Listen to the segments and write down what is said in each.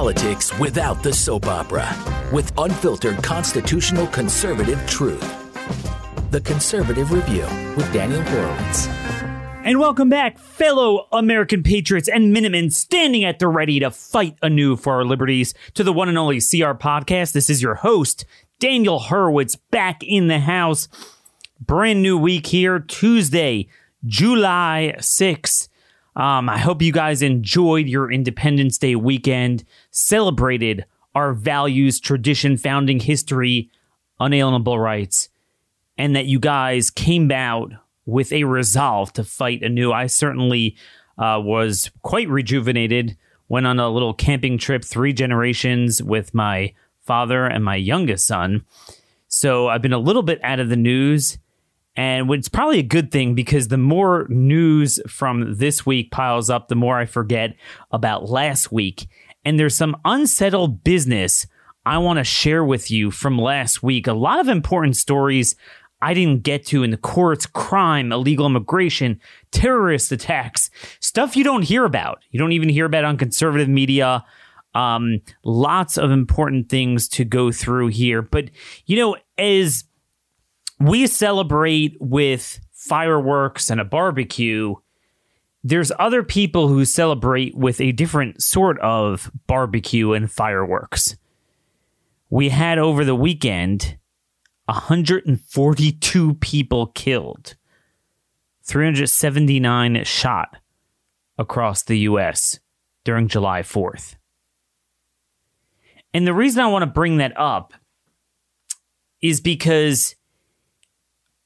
politics without the soap opera with unfiltered constitutional conservative truth. The Conservative Review with Daniel Horowitz. And welcome back, fellow American patriots and Minutemen standing at the ready to fight anew for our liberties to the one and only CR podcast. This is your host, Daniel Horowitz, back in the house. Brand new week here, Tuesday, July 6th. Um, I hope you guys enjoyed your Independence Day weekend, celebrated our values, tradition, founding history, unalienable rights, and that you guys came out with a resolve to fight anew. I certainly uh, was quite rejuvenated. Went on a little camping trip, three generations with my father and my youngest son. So I've been a little bit out of the news. And it's probably a good thing because the more news from this week piles up, the more I forget about last week. And there's some unsettled business I want to share with you from last week. A lot of important stories I didn't get to in the courts, crime, illegal immigration, terrorist attacks, stuff you don't hear about. You don't even hear about on conservative media. Um, lots of important things to go through here. But, you know, as we celebrate with fireworks and a barbecue, there's other people who celebrate with a different sort of barbecue and fireworks. We had over the weekend 142 people killed, 379 shot across the US during July 4th. And the reason I want to bring that up is because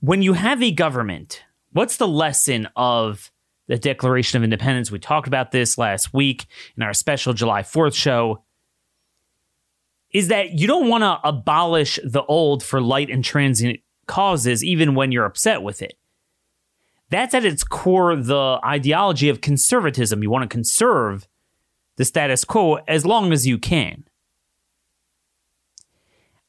when you have a government, what's the lesson of the Declaration of Independence? We talked about this last week in our special July 4th show. Is that you don't want to abolish the old for light and transient causes, even when you're upset with it. That's at its core the ideology of conservatism. You want to conserve the status quo as long as you can.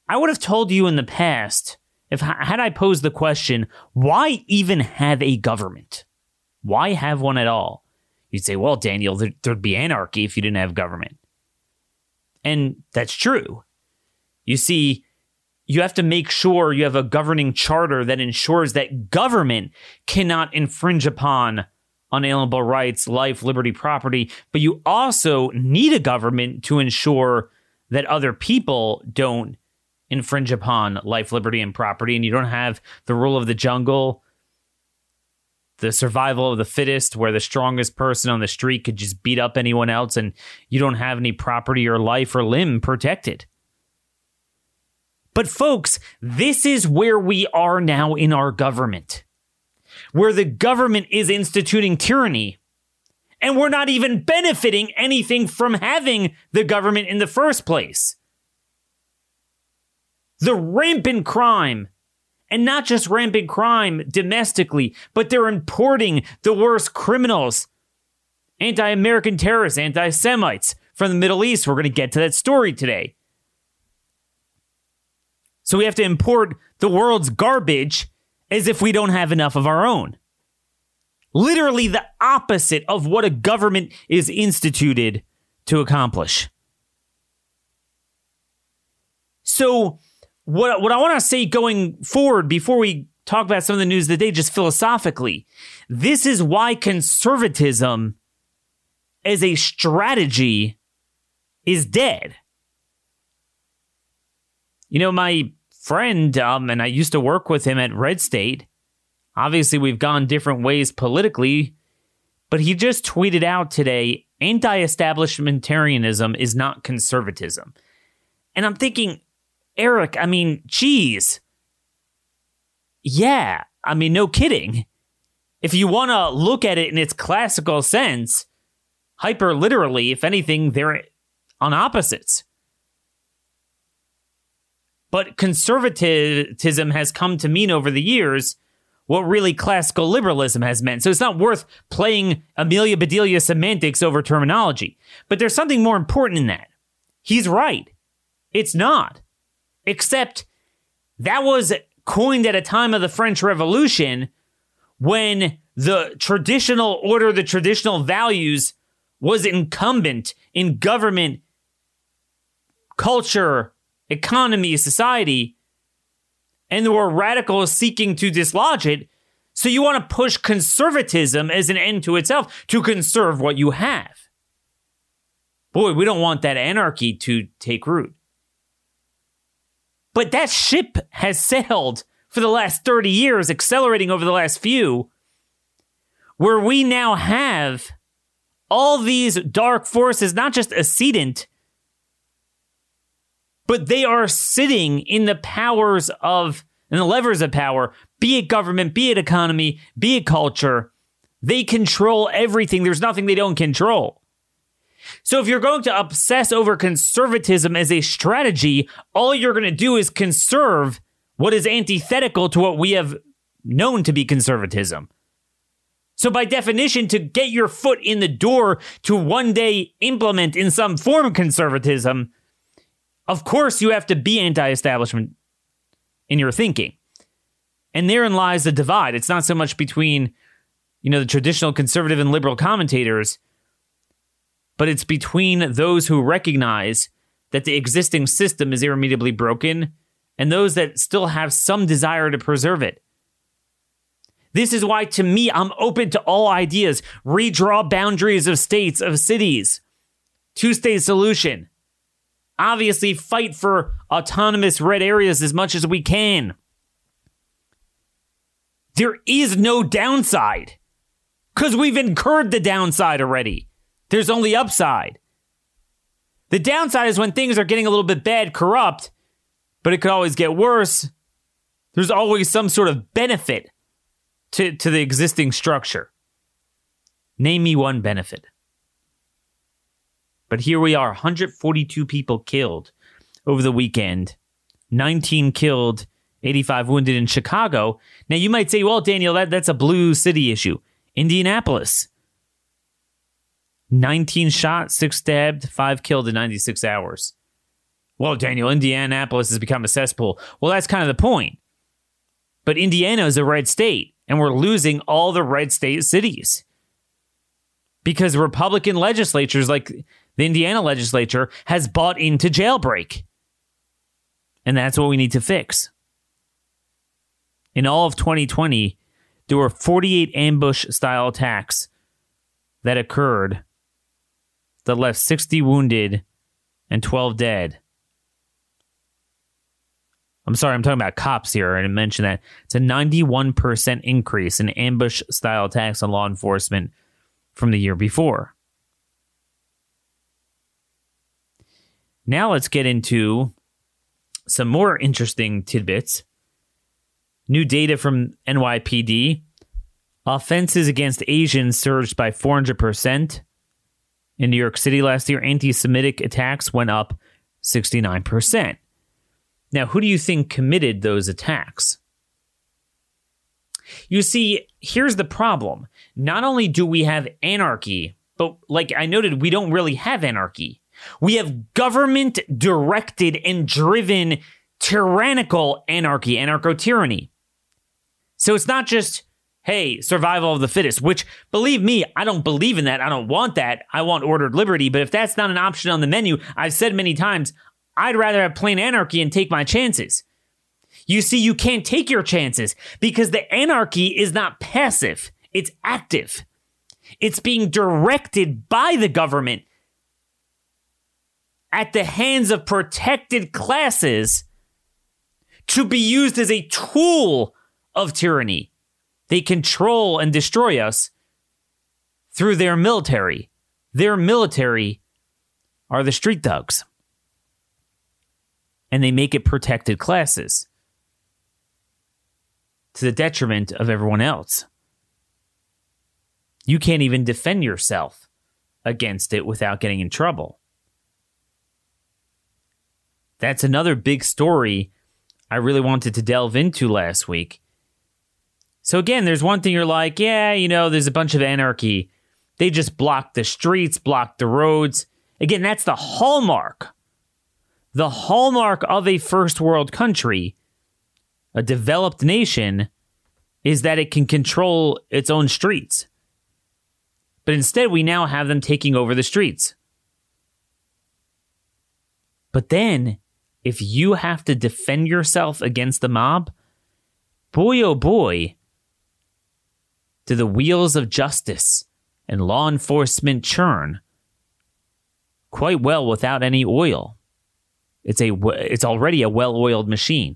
I would have told you in the past if had I posed the question, why even have a government? Why have one at all? You'd say, well, Daniel, there, there'd be anarchy if you didn't have government. And that's true. You see, you have to make sure you have a governing charter that ensures that government cannot infringe upon unalienable rights, life, liberty, property, but you also need a government to ensure that other people don't infringe upon life, liberty, and property, and you don't have the rule of the jungle, the survival of the fittest, where the strongest person on the street could just beat up anyone else, and you don't have any property or life or limb protected. But, folks, this is where we are now in our government, where the government is instituting tyranny. And we're not even benefiting anything from having the government in the first place the rampant crime. And not just rampant crime domestically, but they're importing the worst criminals anti American terrorists, anti Semites from the Middle East. We're going to get to that story today. So we have to import the world's garbage as if we don't have enough of our own. Literally the opposite of what a government is instituted to accomplish. So what what I want to say going forward before we talk about some of the news of the day, just philosophically, this is why conservatism as a strategy is dead. You know, my friend, um, and I used to work with him at Red State. Obviously, we've gone different ways politically, but he just tweeted out today anti establishmentarianism is not conservatism. And I'm thinking, Eric, I mean, geez. Yeah, I mean, no kidding. If you want to look at it in its classical sense, hyper literally, if anything, they're on opposites. But conservatism has come to mean over the years what really classical liberalism has meant. So it's not worth playing Amelia Bedelia semantics over terminology. But there's something more important in that. He's right. It's not except that was coined at a time of the French Revolution when the traditional order, the traditional values was incumbent in government culture, economy, society, and there were radicals seeking to dislodge it. So you want to push conservatism as an end to itself to conserve what you have. Boy, we don't want that anarchy to take root. But that ship has sailed for the last 30 years, accelerating over the last few, where we now have all these dark forces, not just ascendant, but they are sitting in the powers of and the levers of power, be it government, be it economy, be it culture. They control everything. There's nothing they don't control. So if you're going to obsess over conservatism as a strategy, all you're going to do is conserve what is antithetical to what we have known to be conservatism. So, by definition, to get your foot in the door to one day implement in some form conservatism, of course, you have to be anti establishment in your thinking. And therein lies the divide. It's not so much between, you know, the traditional conservative and liberal commentators, but it's between those who recognize that the existing system is irremediably broken and those that still have some desire to preserve it. This is why, to me, I'm open to all ideas. Redraw boundaries of states, of cities. Two state solution obviously fight for autonomous red areas as much as we can. There is no downside because we've incurred the downside already. There's only upside. The downside is when things are getting a little bit bad, corrupt, but it could always get worse. There's always some sort of benefit to, to the existing structure. Name me one benefit. But here we are 142 people killed over the weekend, 19 killed, 85 wounded in Chicago. Now, you might say, well, Daniel, that, that's a blue city issue. Indianapolis, 19 shot, 6 stabbed, 5 killed in 96 hours. Well, Daniel, Indianapolis has become a cesspool. Well, that's kind of the point. But Indiana is a red state, and we're losing all the red state cities because Republican legislatures like the Indiana legislature has bought into jailbreak. And that's what we need to fix. In all of 2020, there were 48 ambush style attacks that occurred that left 60 wounded and 12 dead. I'm sorry, I'm talking about cops here. I didn't mention that. It's a 91% increase in ambush style attacks on law enforcement from the year before. Now let's get into some more interesting tidbits. New data from NYPD. Offenses against Asians surged by 400%. In New York City last year, anti Semitic attacks went up 69%. Now, who do you think committed those attacks? You see, here's the problem. Not only do we have anarchy, but like I noted, we don't really have anarchy. We have government directed and driven tyrannical anarchy, anarcho tyranny. So it's not just, hey, survival of the fittest, which believe me, I don't believe in that. I don't want that. I want ordered liberty. But if that's not an option on the menu, I've said many times, I'd rather have plain anarchy and take my chances. You see, you can't take your chances because the anarchy is not passive, it's active. It's being directed by the government at the hands of protected classes to be used as a tool of tyranny. They control and destroy us through their military. Their military are the street thugs. And they make it protected classes to the detriment of everyone else. You can't even defend yourself against it without getting in trouble. That's another big story I really wanted to delve into last week. So, again, there's one thing you're like, yeah, you know, there's a bunch of anarchy. They just block the streets, block the roads. Again, that's the hallmark. The hallmark of a first world country, a developed nation, is that it can control its own streets. But instead, we now have them taking over the streets. But then, if you have to defend yourself against the mob, boy oh boy, do the wheels of justice and law enforcement churn quite well without any oil. It's a it's already a well-oiled machine.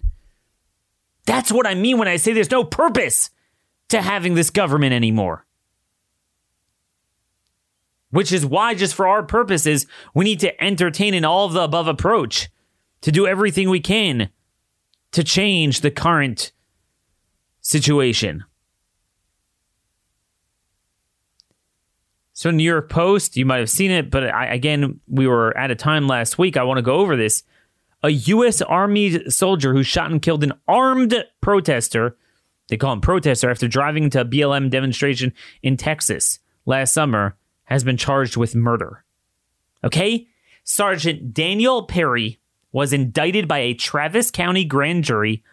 That's what I mean when I say there's no purpose to having this government anymore. Which is why, just for our purposes, we need to entertain an all of the above approach to do everything we can to change the current situation. So, New York Post, you might have seen it, but I, again, we were at a time last week. I want to go over this. A U.S. Army soldier who shot and killed an armed protester, they call him protester, after driving to a BLM demonstration in Texas last summer, has been charged with murder. Okay? Sergeant Daniel Perry was indicted by a Travis County grand jury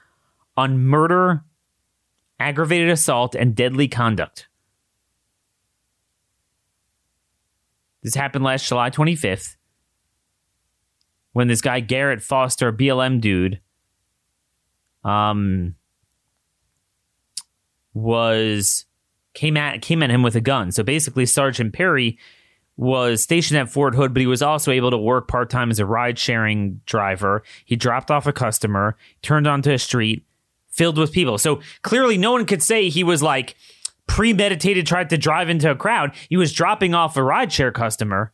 on murder, aggravated assault, and deadly conduct. This happened last July 25th when this guy Garrett Foster, BLM dude, um, was came at came at him with a gun. So basically, Sergeant Perry was stationed at Fort Hood, but he was also able to work part time as a ride sharing driver. He dropped off a customer, turned onto a street filled with people. So clearly, no one could say he was like premeditated, tried to drive into a crowd. He was dropping off a rideshare customer.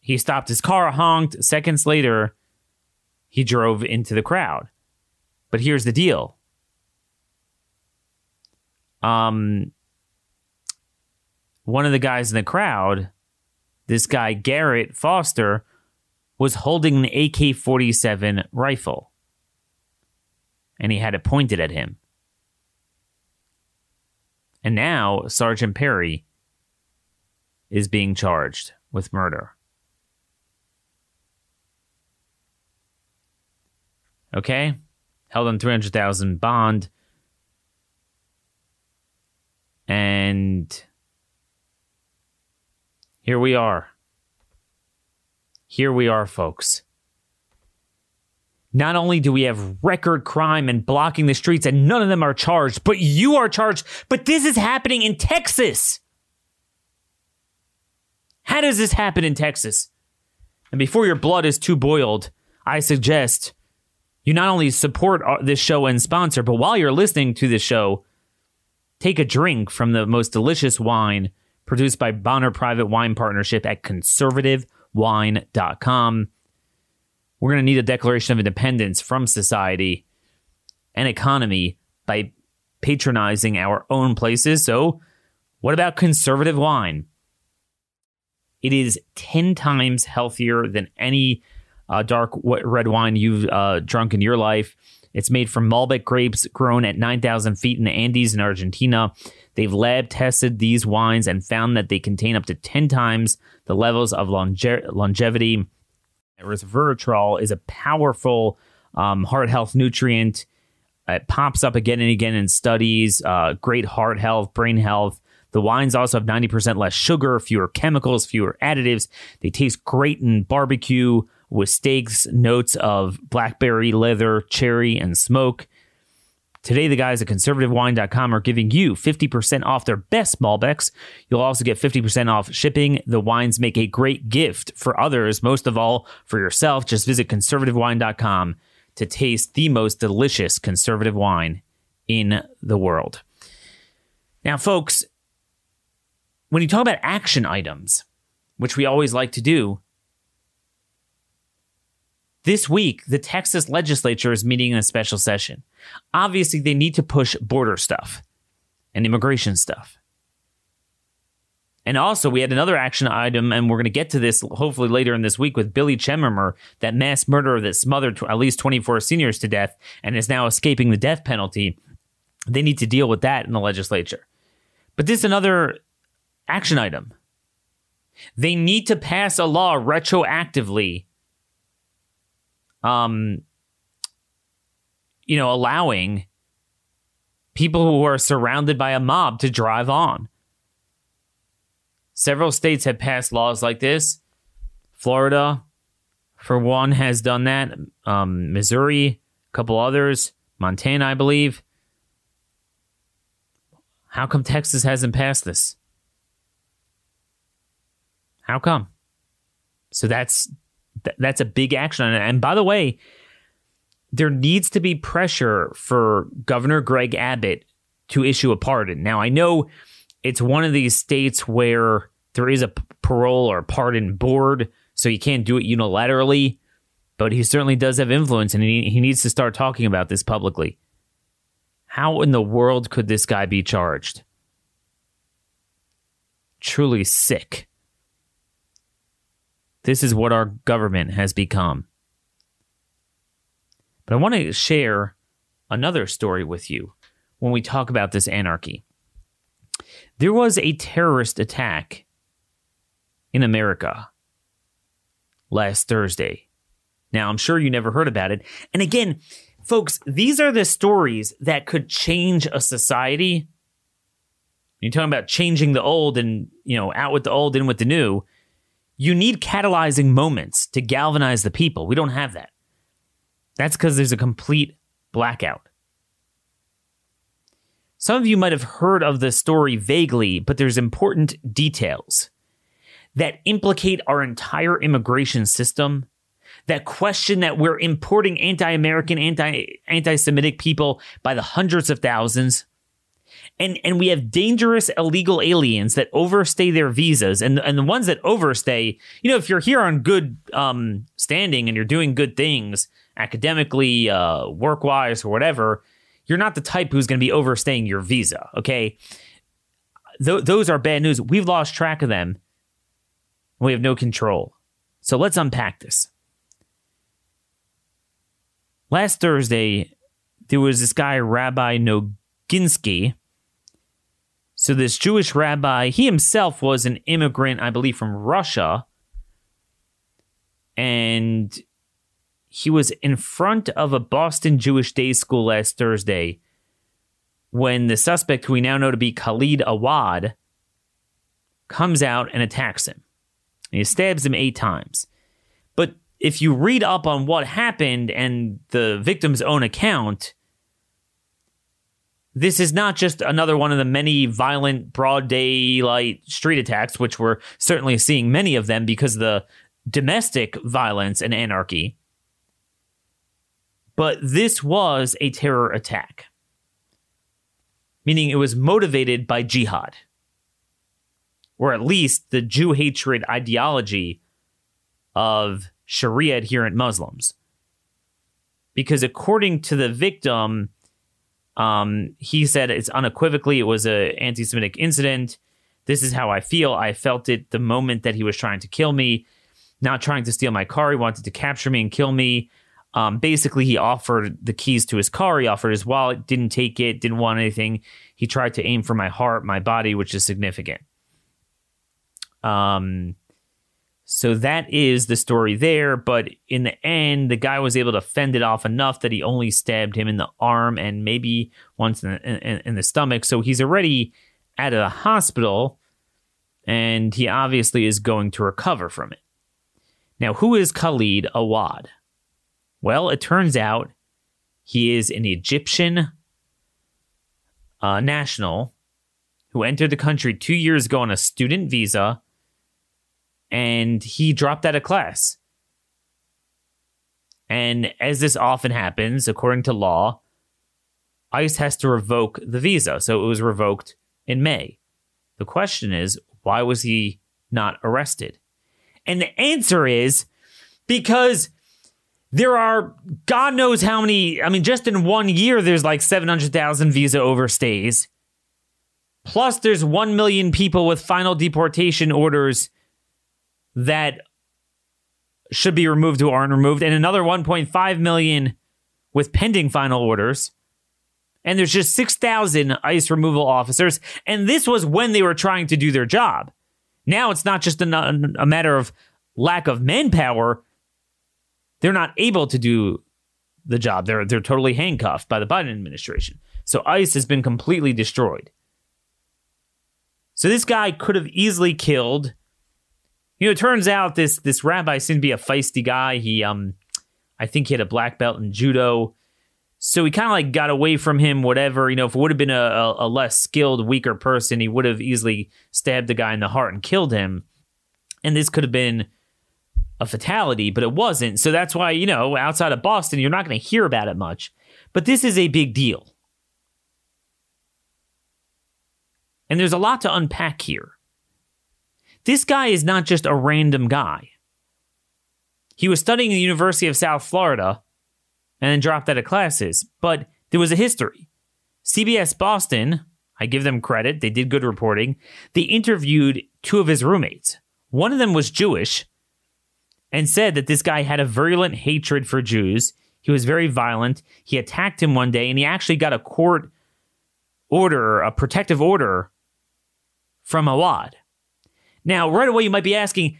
He stopped his car, honked. Seconds later, he drove into the crowd. But here's the deal. Um, one of the guys in the crowd, this guy Garrett Foster, was holding an AK 47 rifle. And he had it pointed at him. And now Sergeant Perry is being charged with murder. Okay? Held on 300,000 bond. And here we are. Here we are, folks. Not only do we have record crime and blocking the streets, and none of them are charged, but you are charged. But this is happening in Texas. How does this happen in Texas? And before your blood is too boiled, I suggest you not only support uh, this show and sponsor, but while you're listening to this show, take a drink from the most delicious wine produced by Bonner Private Wine Partnership at conservativewine.com. We're going to need a declaration of independence from society and economy by patronizing our own places. So, what about conservative wine? It is 10 times healthier than any uh, dark red wine you've uh, drunk in your life. It's made from Malbec grapes grown at 9,000 feet in the Andes in Argentina. They've lab tested these wines and found that they contain up to 10 times the levels of longe- longevity resveratrol is a powerful um, heart health nutrient. It pops up again and again in studies. Uh, great heart health, brain health. The wines also have 90% less sugar, fewer chemicals, fewer additives. They taste great in barbecue with steaks, notes of blackberry, leather, cherry, and smoke. Today, the guys at conservativewine.com are giving you 50% off their best Malbecs. You'll also get 50% off shipping. The wines make a great gift for others, most of all for yourself. Just visit conservativewine.com to taste the most delicious conservative wine in the world. Now, folks, when you talk about action items, which we always like to do, this week, the Texas legislature is meeting in a special session. Obviously, they need to push border stuff and immigration stuff. And also, we had another action item, and we're going to get to this hopefully later in this week with Billy Chemirmir, that mass murderer that smothered at least 24 seniors to death and is now escaping the death penalty. They need to deal with that in the legislature. But this is another action item. They need to pass a law retroactively um, you know, allowing people who are surrounded by a mob to drive on. Several states have passed laws like this Florida, for one, has done that. Um, Missouri, a couple others, Montana, I believe. How come Texas hasn't passed this? How come? So that's that's a big action And by the way, there needs to be pressure for Governor Greg Abbott to issue a pardon. Now, I know it's one of these states where there is a parole or pardon board, so you can't do it unilaterally, but he certainly does have influence and he, he needs to start talking about this publicly. How in the world could this guy be charged? Truly sick. This is what our government has become. But I want to share another story with you when we talk about this anarchy. There was a terrorist attack in America last Thursday. Now, I'm sure you never heard about it. And again, folks, these are the stories that could change a society. You're talking about changing the old and, you know, out with the old, in with the new you need catalyzing moments to galvanize the people. We don't have that. That's because there's a complete blackout. Some of you might have heard of the story vaguely, but there's important details that implicate our entire immigration system, that question that we're importing anti-American, anti anti-Semitic people by the hundreds of thousands, and and we have dangerous illegal aliens that overstay their visas. And and the ones that overstay you know if you're here on good um, standing and you're doing good things academically uh, work wise or whatever you're not the type who's going to be overstaying your visa okay? Th- those are bad news. We've lost track of them. We have no control. So let's unpack this. Last thursday there was this guy rabbi Noginski so, this Jewish rabbi, he himself was an immigrant, I believe, from Russia. And he was in front of a Boston Jewish day school last Thursday when the suspect, who we now know to be Khalid Awad, comes out and attacks him. And he stabs him eight times. But if you read up on what happened and the victim's own account, this is not just another one of the many violent broad daylight street attacks, which we're certainly seeing many of them because of the domestic violence and anarchy. But this was a terror attack, meaning it was motivated by jihad, or at least the Jew hatred ideology of Sharia adherent Muslims. Because according to the victim, um, he said it's unequivocally it was a anti-Semitic incident. This is how I feel. I felt it the moment that he was trying to kill me, not trying to steal my car. He wanted to capture me and kill me. Um, basically, he offered the keys to his car. He offered his wallet, didn't take it, didn't want anything. He tried to aim for my heart, my body, which is significant. Um, so that is the story there. But in the end, the guy was able to fend it off enough that he only stabbed him in the arm and maybe once in the, in, in the stomach. So he's already at a hospital and he obviously is going to recover from it. Now, who is Khalid Awad? Well, it turns out he is an Egyptian uh, national who entered the country two years ago on a student visa and he dropped out of class. And as this often happens, according to law, ICE has to revoke the visa. So it was revoked in May. The question is, why was he not arrested? And the answer is because there are God knows how many, I mean, just in one year, there's like 700,000 visa overstays. Plus, there's 1 million people with final deportation orders that should be removed who aren't removed, and another 1.5 million with pending final orders. And there's just 6,000 ICE removal officers. And this was when they were trying to do their job. Now it's not just a, a matter of lack of manpower. They're not able to do the job. They're, they're totally handcuffed by the Biden administration. So ICE has been completely destroyed. So this guy could have easily killed You know, it turns out this this rabbi seemed to be a feisty guy. He um I think he had a black belt in judo. So he kind of like got away from him, whatever. You know, if it would have been a, a, a less skilled, weaker person, he would have easily stabbed the guy in the heart and killed him. And this could have been a fatality, but it wasn't. So that's why, you know, outside of Boston, you're not going to hear about it much. But this is a big deal. And there's a lot to unpack here. This guy is not just a random guy. He was studying at the University of South Florida and then dropped out of classes, but there was a history. CBS Boston, I give them credit, they did good reporting. They interviewed two of his roommates. One of them was Jewish and said that this guy had a virulent hatred for Jews. He was very violent. He attacked him one day and he actually got a court order, a protective order from Awad. Now, right away, you might be asking,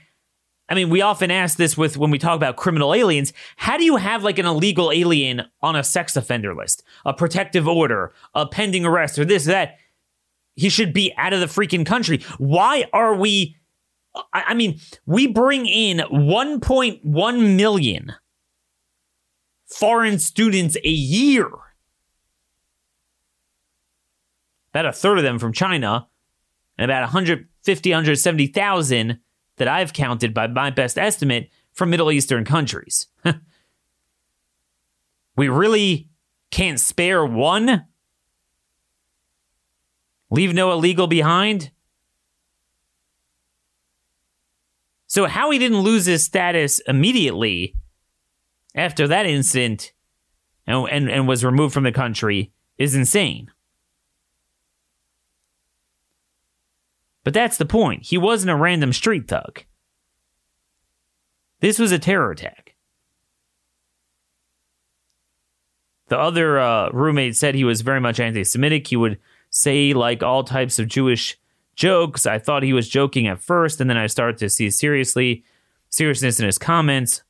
I mean, we often ask this with when we talk about criminal aliens. How do you have like an illegal alien on a sex offender list, a protective order, a pending arrest, or this, that? He should be out of the freaking country. Why are we? I mean, we bring in 1.1 million foreign students a year. About a third of them from China, and about 150, 170,000 that I've counted by my best estimate from Middle Eastern countries. we really can't spare one? Leave no illegal behind? So, how he didn't lose his status immediately after that incident and, and, and was removed from the country is insane. But that's the point. He wasn't a random street thug. This was a terror attack. The other uh, roommate said he was very much anti Semitic. He would say, like, all types of Jewish jokes. I thought he was joking at first, and then I started to see seriously seriousness in his comments.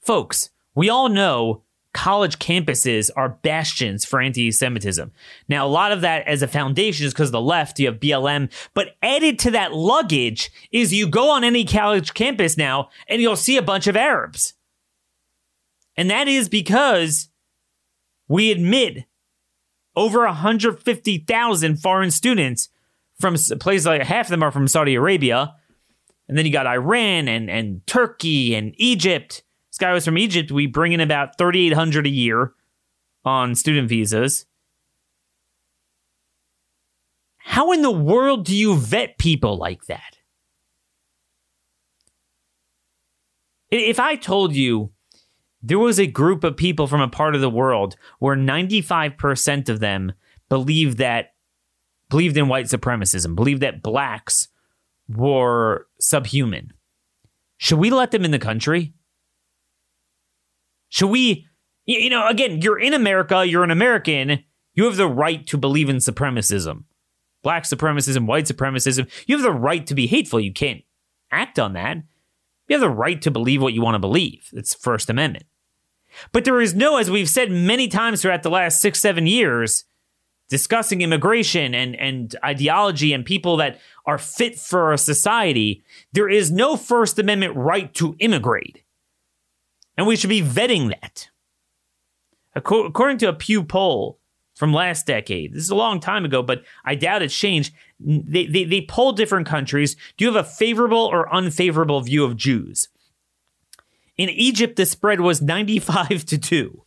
Folks, we all know college campuses are bastions for anti Semitism. Now, a lot of that as a foundation is because of the left, you have BLM, but added to that luggage is you go on any college campus now and you'll see a bunch of Arabs. And that is because we admit over 150,000 foreign students from places like half of them are from Saudi Arabia. And then you got Iran and, and Turkey and Egypt this guy was from Egypt. We bring in about 3,800 a year on student visas. How in the world do you vet people like that? If I told you there was a group of people from a part of the world where 95% of them believed that believed in white supremacism, believed that blacks were subhuman. Should we let them in the country? Should we, you know, again, you're in America, you're an American, you have the right to believe in supremacism. Black supremacism, white supremacism. You have the right to be hateful. You can't act on that. You have the right to believe what you want to believe. It's First Amendment. But there is no, as we've said many times throughout the last six, seven years, discussing immigration and, and ideology and people that are fit for a society, there is no First Amendment right to immigrate. And we should be vetting that. According to a Pew poll from last decade, this is a long time ago, but I doubt it's changed. They, they, they poll different countries. Do you have a favorable or unfavorable view of Jews? In Egypt, the spread was 95 to 2.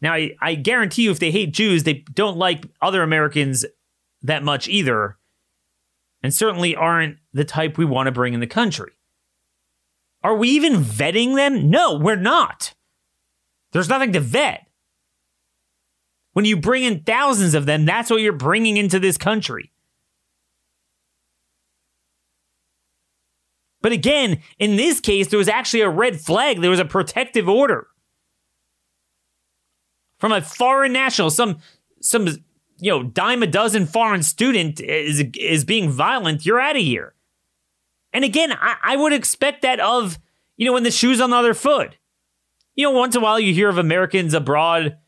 Now, I, I guarantee you, if they hate Jews, they don't like other Americans that much either, and certainly aren't the type we want to bring in the country. Are we even vetting them? No, we're not. There's nothing to vet. When you bring in thousands of them, that's what you're bringing into this country. But again, in this case, there was actually a red flag. There was a protective order from a foreign national. Some, some, you know, dime a dozen foreign student is is being violent. You're out of here. And again, I, I would expect that of, you know, when the shoe's on the other foot. You know, once in a while you hear of Americans abroad,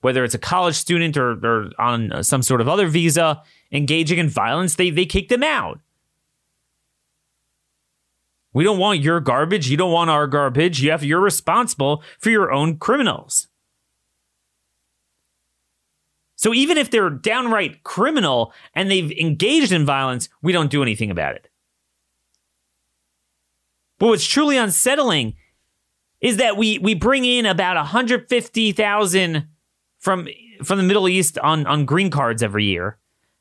whether it's a college student or, or on some sort of other visa, engaging in violence, they, they kick them out. We don't want your garbage. You don't want our garbage. You have you're responsible for your own criminals. So even if they're downright criminal and they've engaged in violence, we don't do anything about it. But what's truly unsettling is that we we bring in about 150,000 from from the Middle East on on green cards every year.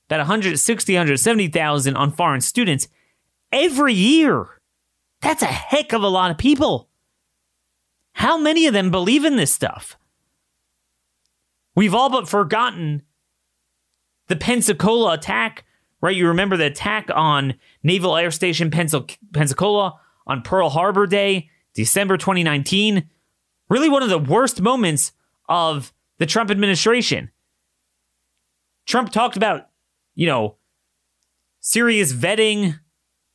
About 160, 170,000 on foreign students every year. That's a heck of a lot of people. How many of them believe in this stuff? We've all but forgotten the Pensacola attack, right? You remember the attack on Naval Air Station Pensacola on Pearl Harbor Day, December 2019. Really one of the worst moments of the Trump administration. Trump talked about, you know, serious vetting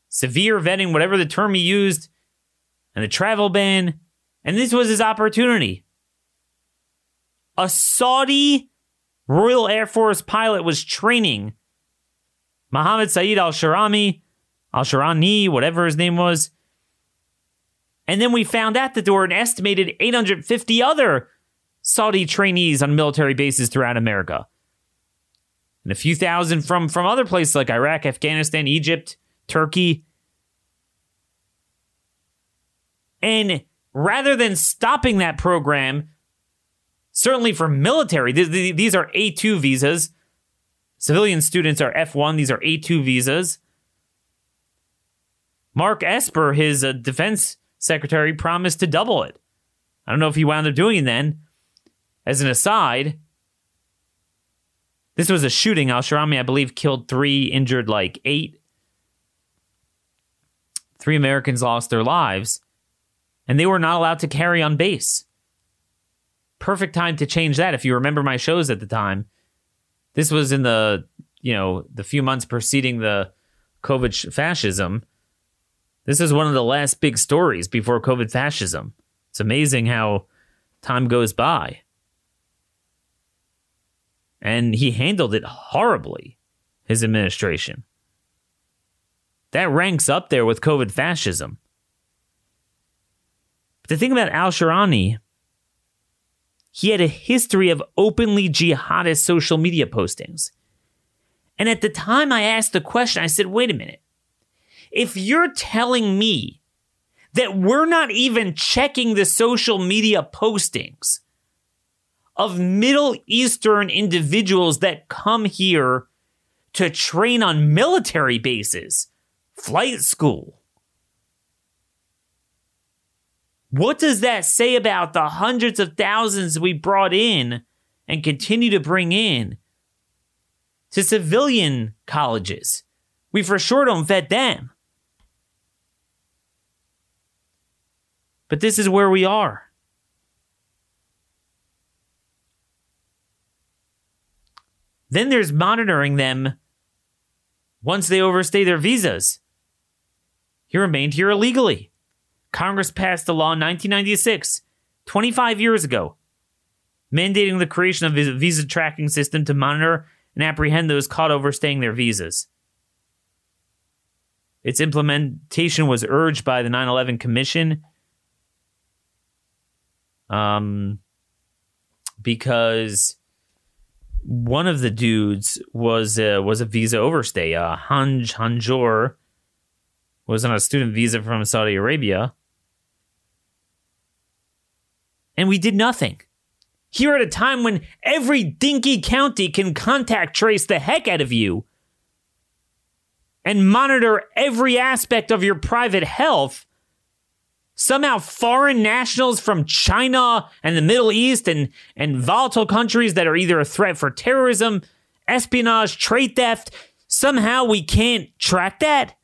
severe vetting, whatever the term he used, and the travel ban. And this was his opportunity. A Saudi Royal Air Force pilot was training Mohammed Saeed al Sharami, al Sharani, whatever his name was. And then we found out that there were an estimated 850 other Saudi trainees on military bases throughout America. And a few thousand from, from other places like Iraq, Afghanistan, Egypt, Turkey. And rather than stopping that program, certainly for military, these are A2 visas. Civilian students are F1, these are A2 visas. Mark Esper, his uh, defense secretary, promised to double it. I don't know if he wound up doing it then. As an aside, this was a shooting. Al Sharami, I believe, killed three, injured like eight three Americans lost their lives, and they were not allowed to carry on base. Perfect time to change that. If you remember my shows at the time, this was in the you know the few months preceding the COVID fascism. This is one of the last big stories before COVID fascism. It's amazing how time goes by. And he handled it horribly, his administration. That ranks up there with COVID fascism. But the thing about Al Sharani, he had a history of openly jihadist social media postings. And at the time I asked the question, I said, wait a minute. If you're telling me that we're not even checking the social media postings of Middle Eastern individuals that come here to train on military bases, flight school. What does that say about the hundreds of thousands we brought in and continue to bring in to civilian colleges? We for sure don't vet them. But this is where we are. Then there's monitoring them once they overstay their visas. He remained here illegally. Congress passed a law in 1996, 25 years ago, mandating the creation of a visa tracking system to monitor and apprehend those caught overstaying their visas. Its implementation was urged by the 9 11 Commission um, because one of the dudes was uh, was a visa overstay, uh, Hanj Hanjour was on a student visa from Saudi Arabia. And we did nothing. Here at a time when every dinky county can contact trace the heck out of you and monitor every aspect of your private health, somehow foreign nationals from China and the Middle East and, and volatile countries that are either a threat for terrorism, espionage, trade theft, somehow we can't track that?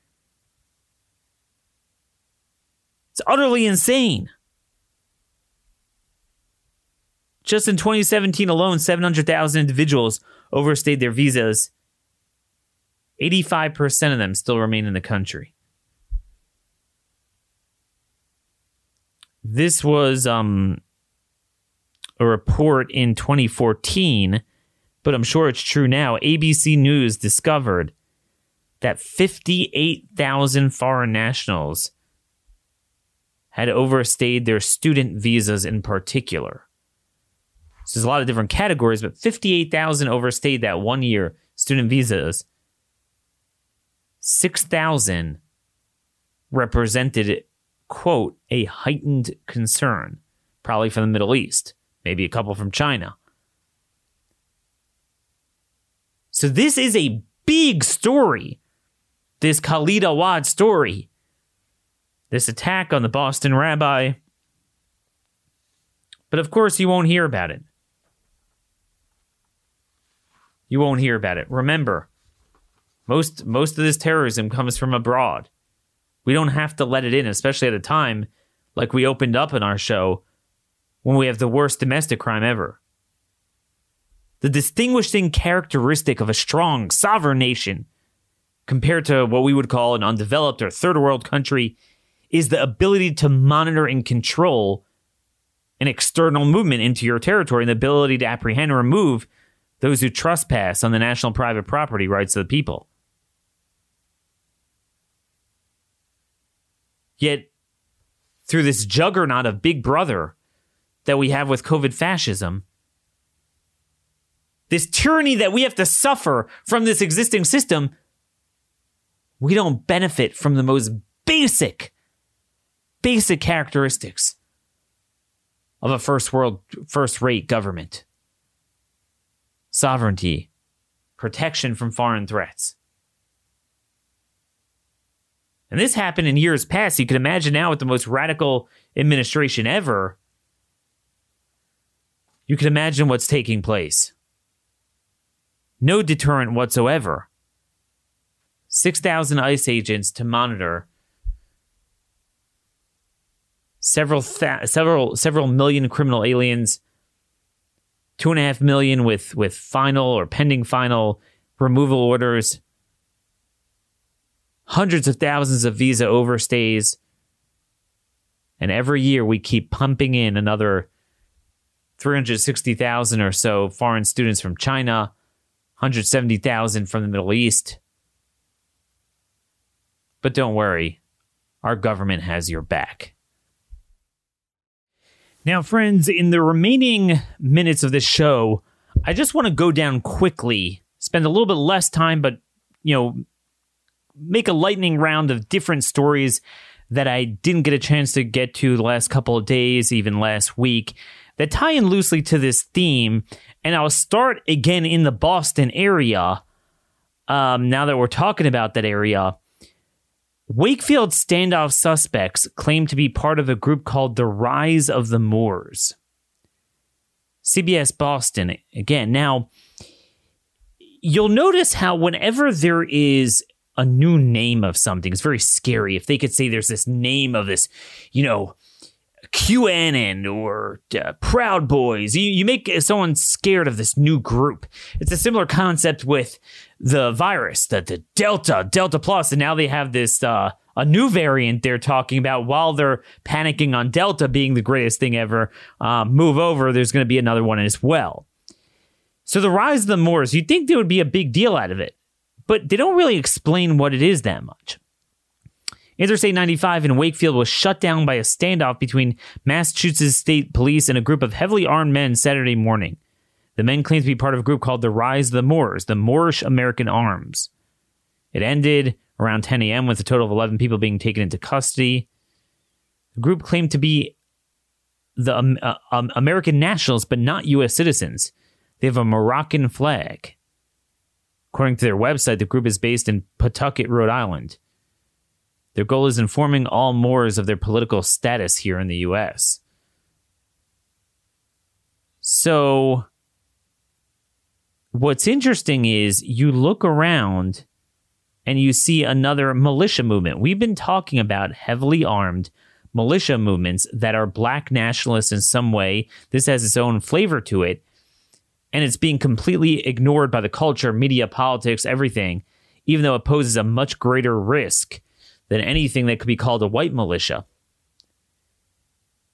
It's utterly insane. Just in 2017 alone, 700,000 individuals overstayed their visas. 85% of them still remain in the country. This was um, a report in 2014, but I'm sure it's true now. ABC News discovered that 58,000 foreign nationals had overstayed their student visas in particular. So there's a lot of different categories, but 58,000 overstayed that one year student visas. 6,000 represented, quote, a heightened concern, probably from the Middle East, maybe a couple from China. So this is a big story. This Khalid Awad story. This attack on the Boston rabbi. But of course, you won't hear about it. You won't hear about it. Remember, most most of this terrorism comes from abroad. We don't have to let it in, especially at a time like we opened up in our show when we have the worst domestic crime ever. The distinguishing characteristic of a strong, sovereign nation compared to what we would call an undeveloped or third world country is the ability to monitor and control an external movement into your territory and the ability to apprehend and remove those who trespass on the national private property rights of the people. Yet, through this juggernaut of Big Brother that we have with COVID fascism, this tyranny that we have to suffer from this existing system, we don't benefit from the most basic, basic characteristics of a first world, first rate government sovereignty, protection from foreign threats. And this happened in years past. You can imagine now with the most radical administration ever. You can imagine what's taking place. No deterrent whatsoever. 6,000 ICE agents to monitor several th- several several million criminal aliens two and a half million with with final or pending final removal orders, hundreds of thousands of visa overstays, and every year we keep pumping in another 360,000 or so foreign students from China, 170,000 from the Middle East. But don't worry, our government has your back. Now, friends, in the remaining minutes of this show, I just want to go down quickly, spend a little bit less time, but, you know, make a lightning round of different stories that I didn't get a chance to get to the last couple of days, even last week, that tie in loosely to this theme. And I'll start again in the Boston area. Um, now that we're talking about that area, Wakefield standoff suspects claim to be part of a group called the Rise of the Moors. CBS Boston again. Now, you'll notice how whenever there is a new name of something, it's very scary. If they could say there's this name of this, you know, QAnon or uh, Proud Boys. You, you make someone scared of this new group. It's a similar concept with the virus, the, the Delta, Delta Plus, and now they have this uh, a new variant they're talking about while they're panicking on Delta being the greatest thing ever. Uh, move over, there's going to be another one as well. So the rise of the Moors, you'd think there would be a big deal out of it, but they don't really explain what it is that much. Interstate 95 in Wakefield was shut down by a standoff between Massachusetts State Police and a group of heavily armed men Saturday morning. The men claimed to be part of a group called the Rise of the Moors, the Moorish American Arms. It ended around 10 a.m. with a total of 11 people being taken into custody. The group claimed to be the um, uh, um, American nationals, but not U.S. citizens. They have a Moroccan flag. According to their website, the group is based in Pawtucket, Rhode Island. Their goal is informing all Moors of their political status here in the U.S. So, what's interesting is you look around and you see another militia movement. We've been talking about heavily armed militia movements that are black nationalists in some way. This has its own flavor to it. And it's being completely ignored by the culture, media, politics, everything, even though it poses a much greater risk than anything that could be called a white militia.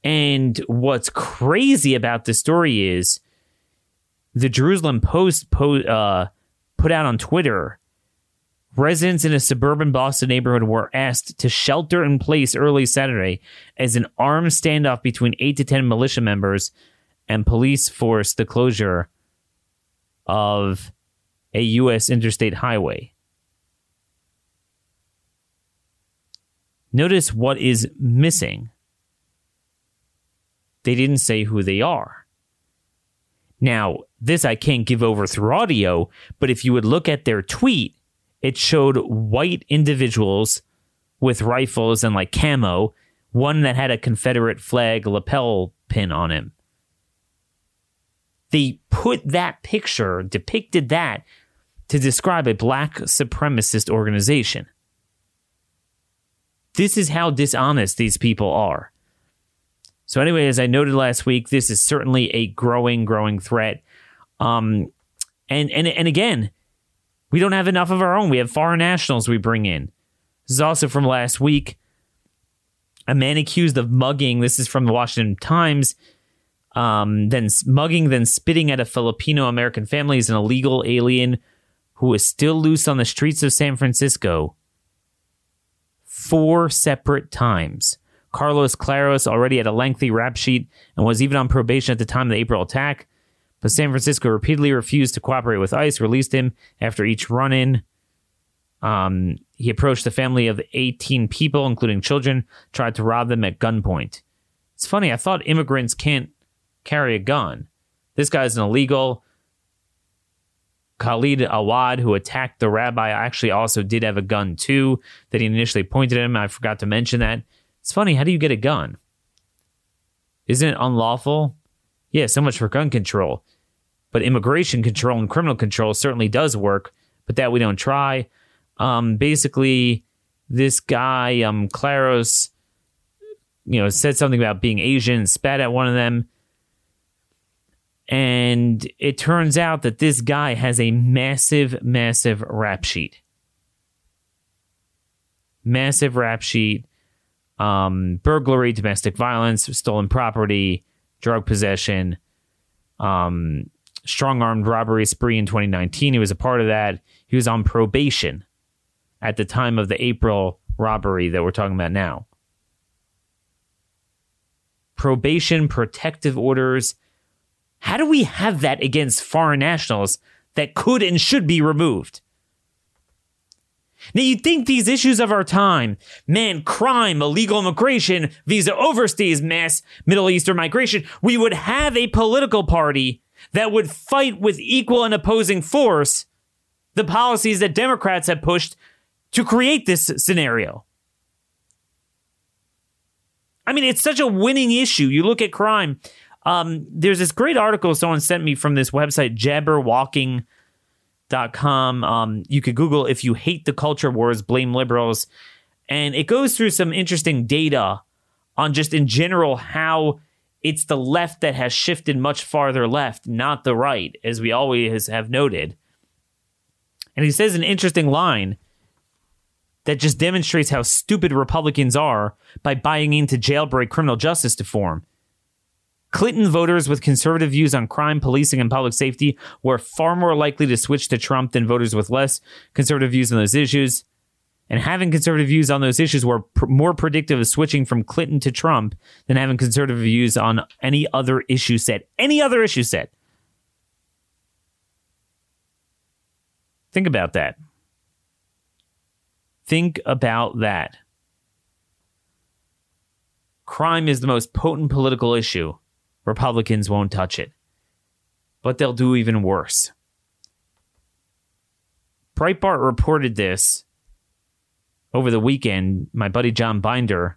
And what's crazy about this story is the Jerusalem Post po- uh, put out on Twitter Residents in a suburban Boston neighborhood were asked to shelter in place early Saturday as an armed standoff between 8 to 10 militia members and police forced the closure of a U.S. interstate highway. Notice what is missing. They didn't say who they are. Now, this I can't give over through audio, but if you would look at their tweet, it showed white individuals with rifles and like camo, one that had a Confederate flag lapel pin on him. They put that picture, depicted that to describe a black supremacist organization. This is how dishonest these people are. So, anyway, as I noted last week, this is certainly a growing, growing threat. Um, and and and again, we don't have enough of our own. We have foreign nationals we bring in. This is also from last week. A man accused of mugging. This is from the Washington Times. Um, then mugging, then spitting at a Filipino American family is an illegal alien who is still loose on the streets of San Francisco four separate times. Carlos Claros already had a lengthy rap sheet and was even on probation at the time of the April attack. But San Francisco repeatedly refused to cooperate with ICE, released him after each run in. Um, he approached a family of 18 people, including children, tried to rob them at gunpoint. It's funny, I thought immigrants can't carry a gun. This guy's an illegal. Khalid Awad, who attacked the rabbi, actually also did have a gun too that he initially pointed at him. I forgot to mention that. It's funny, how do you get a gun? Isn't it unlawful? Yeah, so much for gun control. But immigration control and criminal control certainly does work, but that we don't try. Um, basically, this guy, um, Claros, you know, said something about being Asian, spat at one of them. And it turns out that this guy has a massive, massive rap sheet. Massive rap sheet. Um, burglary, domestic violence, stolen property, drug possession, um, strong armed robbery spree in 2019. He was a part of that. He was on probation at the time of the April robbery that we're talking about now. Probation, protective orders. How do we have that against foreign nationals that could and should be removed? Now, you'd think these issues of our time man, crime, illegal immigration, visa overstays, mass Middle Eastern migration we would have a political party that would fight with equal and opposing force the policies that Democrats have pushed to create this scenario. I mean, it's such a winning issue. You look at crime. Um, there's this great article someone sent me from this website, jabberwocking.com. Um, you could Google if you hate the culture wars, blame liberals. And it goes through some interesting data on just in general how it's the left that has shifted much farther left, not the right, as we always have noted. And he says an interesting line that just demonstrates how stupid Republicans are by buying into jailbreak criminal justice reform. Clinton voters with conservative views on crime, policing, and public safety were far more likely to switch to Trump than voters with less conservative views on those issues. And having conservative views on those issues were pr- more predictive of switching from Clinton to Trump than having conservative views on any other issue set. Any other issue set. Think about that. Think about that. Crime is the most potent political issue. Republicans won't touch it. But they'll do even worse. Breitbart reported this over the weekend. My buddy John Binder.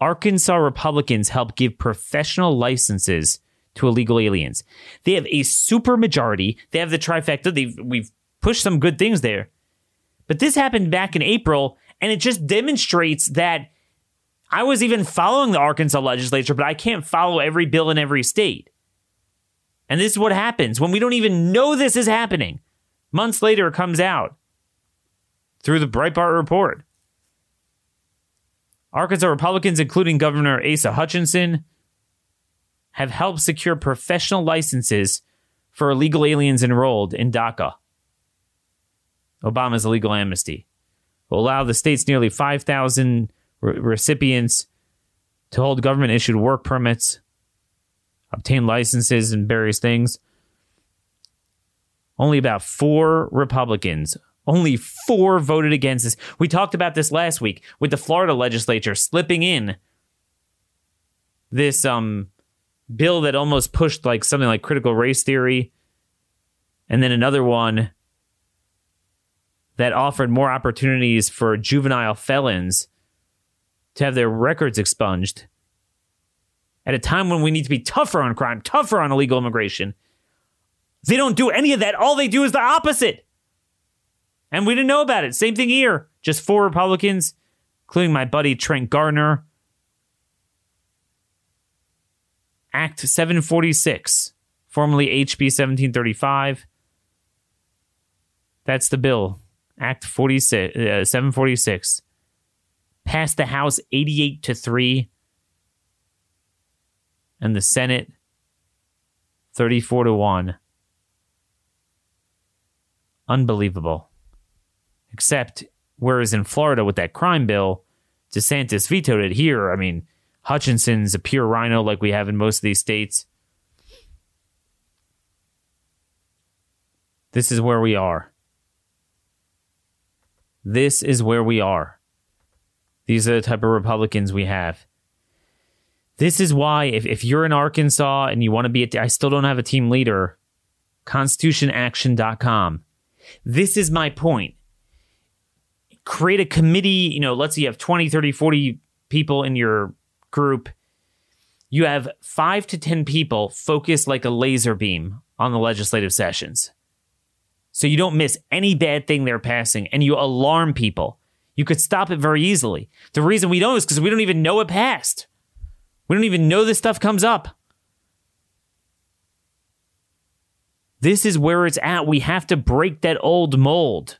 Arkansas Republicans help give professional licenses to illegal aliens. They have a super majority. They have the trifecta. They've, we've pushed some good things there. But this happened back in April, and it just demonstrates that I was even following the Arkansas legislature, but I can't follow every bill in every state. And this is what happens when we don't even know this is happening. Months later, it comes out through the Breitbart report. Arkansas Republicans, including Governor Asa Hutchinson, have helped secure professional licenses for illegal aliens enrolled in DACA. Obama's illegal amnesty will allow the state's nearly 5,000 re- recipients to hold government issued work permits, obtain licenses, and various things. Only about four Republicans, only four voted against this. We talked about this last week with the Florida legislature slipping in this um, bill that almost pushed like something like critical race theory, and then another one that offered more opportunities for juvenile felons to have their records expunged at a time when we need to be tougher on crime, tougher on illegal immigration. They don't do any of that. All they do is the opposite. And we didn't know about it. Same thing here. Just four Republicans, including my buddy Trent Garner. Act 746, formerly HB 1735. That's the bill. Act 46, uh, 746. Passed the House 88 to 3 and the Senate 34 to 1. Unbelievable. Except, whereas in Florida with that crime bill, DeSantis vetoed it. Here, I mean, Hutchinson's a pure RINO like we have in most of these states. This is where we are. This is where we are. These are the type of Republicans we have. This is why, if, if you're in Arkansas and you want to be, a, I still don't have a team leader, constitutionaction.com. This is my point. Create a committee, you know, let's say you have 20, 30, 40 people in your group. You have five to 10 people focused like a laser beam on the legislative sessions. So you don't miss any bad thing they're passing and you alarm people. You could stop it very easily. The reason we don't is because we don't even know it passed. We don't even know this stuff comes up. This is where it's at. We have to break that old mold,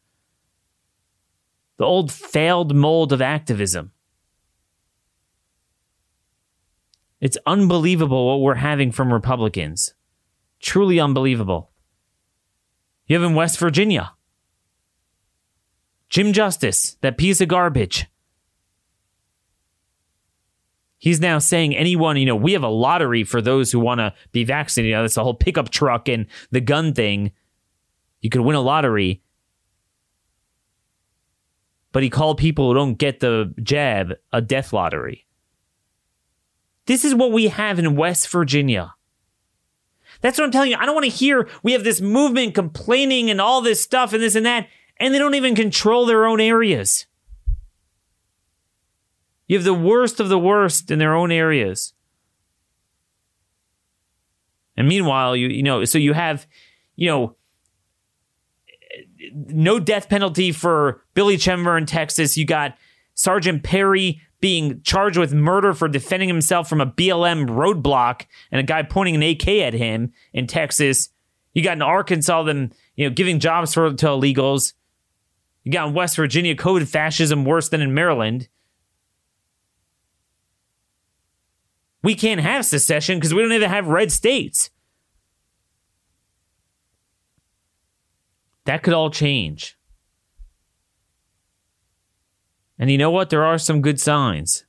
the old failed mold of activism. It's unbelievable what we're having from Republicans. Truly unbelievable. You have in West Virginia Jim Justice, that piece of garbage. He's now saying anyone, you know, we have a lottery for those who want to be vaccinated. You know, that's the whole pickup truck and the gun thing. You could win a lottery. But he called people who don't get the jab a death lottery. This is what we have in West Virginia. That's what I'm telling you. I don't want to hear we have this movement complaining and all this stuff and this and that, and they don't even control their own areas. You have the worst of the worst in their own areas. And meanwhile, you you know, so you have, you know, no death penalty for Billy Chemirmir in Texas. You got Sergeant Perry being charged with murder for defending himself from a BLM roadblock and a guy pointing an AK at him in Texas. You got in Arkansas them, you know, giving jobs for to illegals. You got in West Virginia COVID fascism worse than in Maryland. we can't have secession because we don't even have red states. That could all change. And you know what? There are some good signs.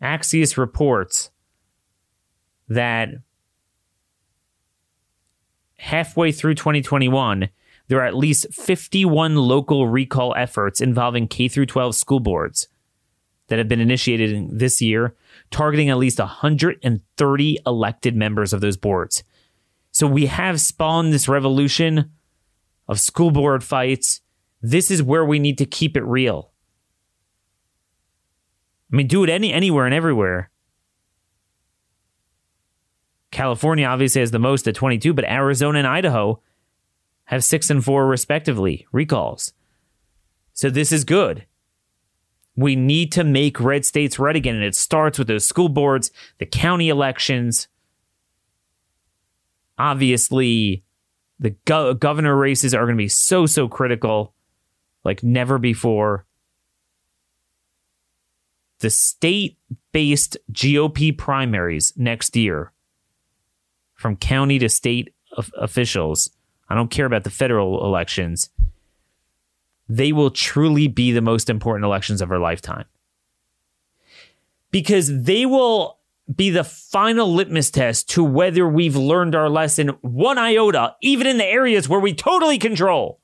Axios reports that halfway through 2021, there are at least 51 local recall efforts involving K 12 school boards that have been initiated this year, targeting at least 130 elected members of those boards. So we have spawned this revolution of school board fights. This is where we need to keep it real. I mean, do it any anywhere and everywhere. California obviously has the most at 22, but Arizona and Idaho have six and four respectively recalls. So this is good. We need to make red states red again. And it starts with those school boards, the county elections. Obviously, the go- governor races are going to be so, so critical like never before. The state based GOP primaries next year, from county to state of officials, I don't care about the federal elections. They will truly be the most important elections of our lifetime. Because they will be the final litmus test to whether we've learned our lesson one iota, even in the areas where we totally control.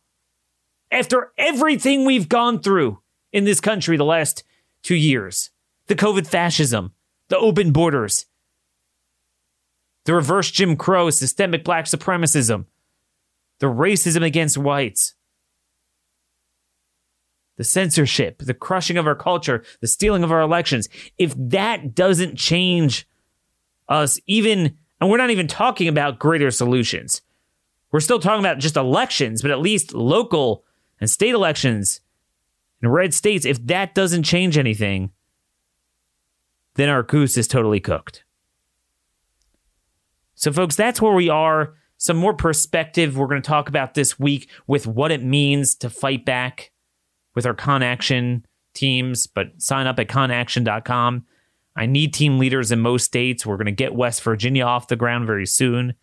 After everything we've gone through in this country the last two years the COVID fascism, the open borders, the reverse Jim Crow, systemic black supremacism, the racism against whites, the censorship, the crushing of our culture, the stealing of our elections, if that doesn't change us, even, and we're not even talking about greater solutions. We're still talking about just elections, but at least local and state elections in red states, if that doesn't change anything, then our goose is totally cooked. So, folks, that's where we are. Some more perspective we're going to talk about this week with what it means to fight back with our ConAction teams, but sign up at conaction.com. I need team leaders in most states. We're going to get West Virginia off the ground very soon.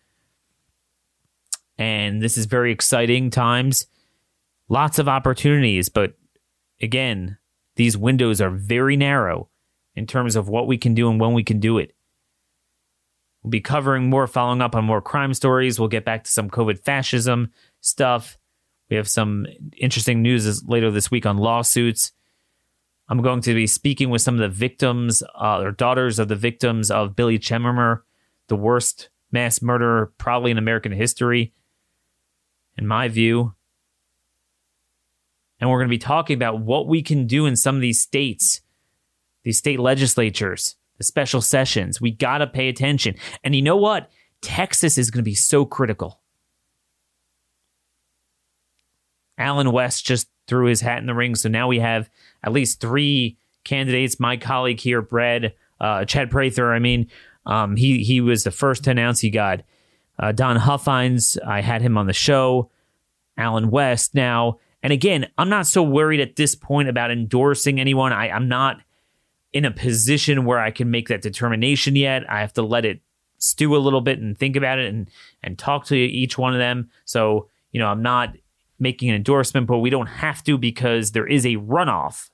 And this is very exciting times. Lots of opportunities, but again, these windows are very narrow in terms of what we can do and when we can do it. We'll be covering more, following up on more crime stories. We'll get back to some COVID fascism stuff. We have some interesting news later this week on lawsuits. I'm going to be speaking with some of the victims uh, or daughters of the victims of Billy Chemirmir, the worst mass murderer probably in American history, in my view. And we're going to be talking about what we can do in some of these states, these state legislatures, the special sessions. We got to pay attention. And you know what? Texas is going to be so critical. Allen West just threw his hat in the ring. So now we have at least three candidates. My colleague here, Brad, uh, Chad Prather, I mean, um, he, he was the first to announce he got uh, Don Huffines. I had him on the show. Allen West now. And again, I'm not so worried at this point about endorsing anyone. I, I'm not in a position where I can make that determination yet. I have to let it stew a little bit and think about it and and talk to each one of them. So, you know, I'm not making an endorsement, but we don't have to because there is a runoff.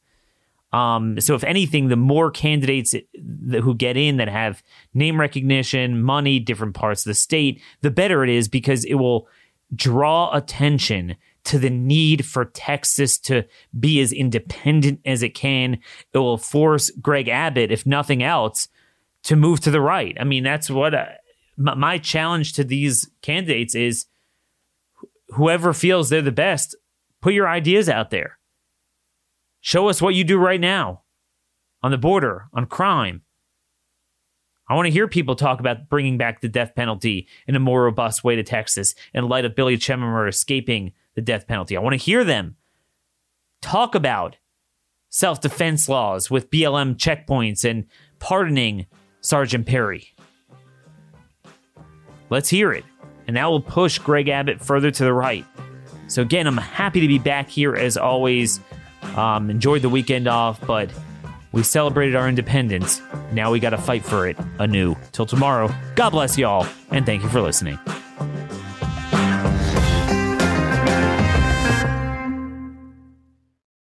Um, so, if anything, the more candidates who get in that have name recognition, money, different parts of the state, the better it is because it will draw attention to the need for Texas to be as independent as it can. It will force Greg Abbott, if nothing else, to move to the right. I mean, that's what I, my challenge to these candidates is whoever feels they're the best, put your ideas out there. Show us what you do right now on the border, on crime. I want to hear people talk about bringing back the death penalty in a more robust way to Texas in light of Billy Chemirmir escaping the death penalty. I want to hear them talk about self defense laws with BLM checkpoints and pardoning Sergeant Perry. Let's hear it and that will push Greg Abbott further to the right. So, again, I'm happy to be back here as always. Um, enjoyed the weekend off, but we celebrated our independence. Now we got to fight for it anew. Till tomorrow, God bless y'all, and thank you for listening.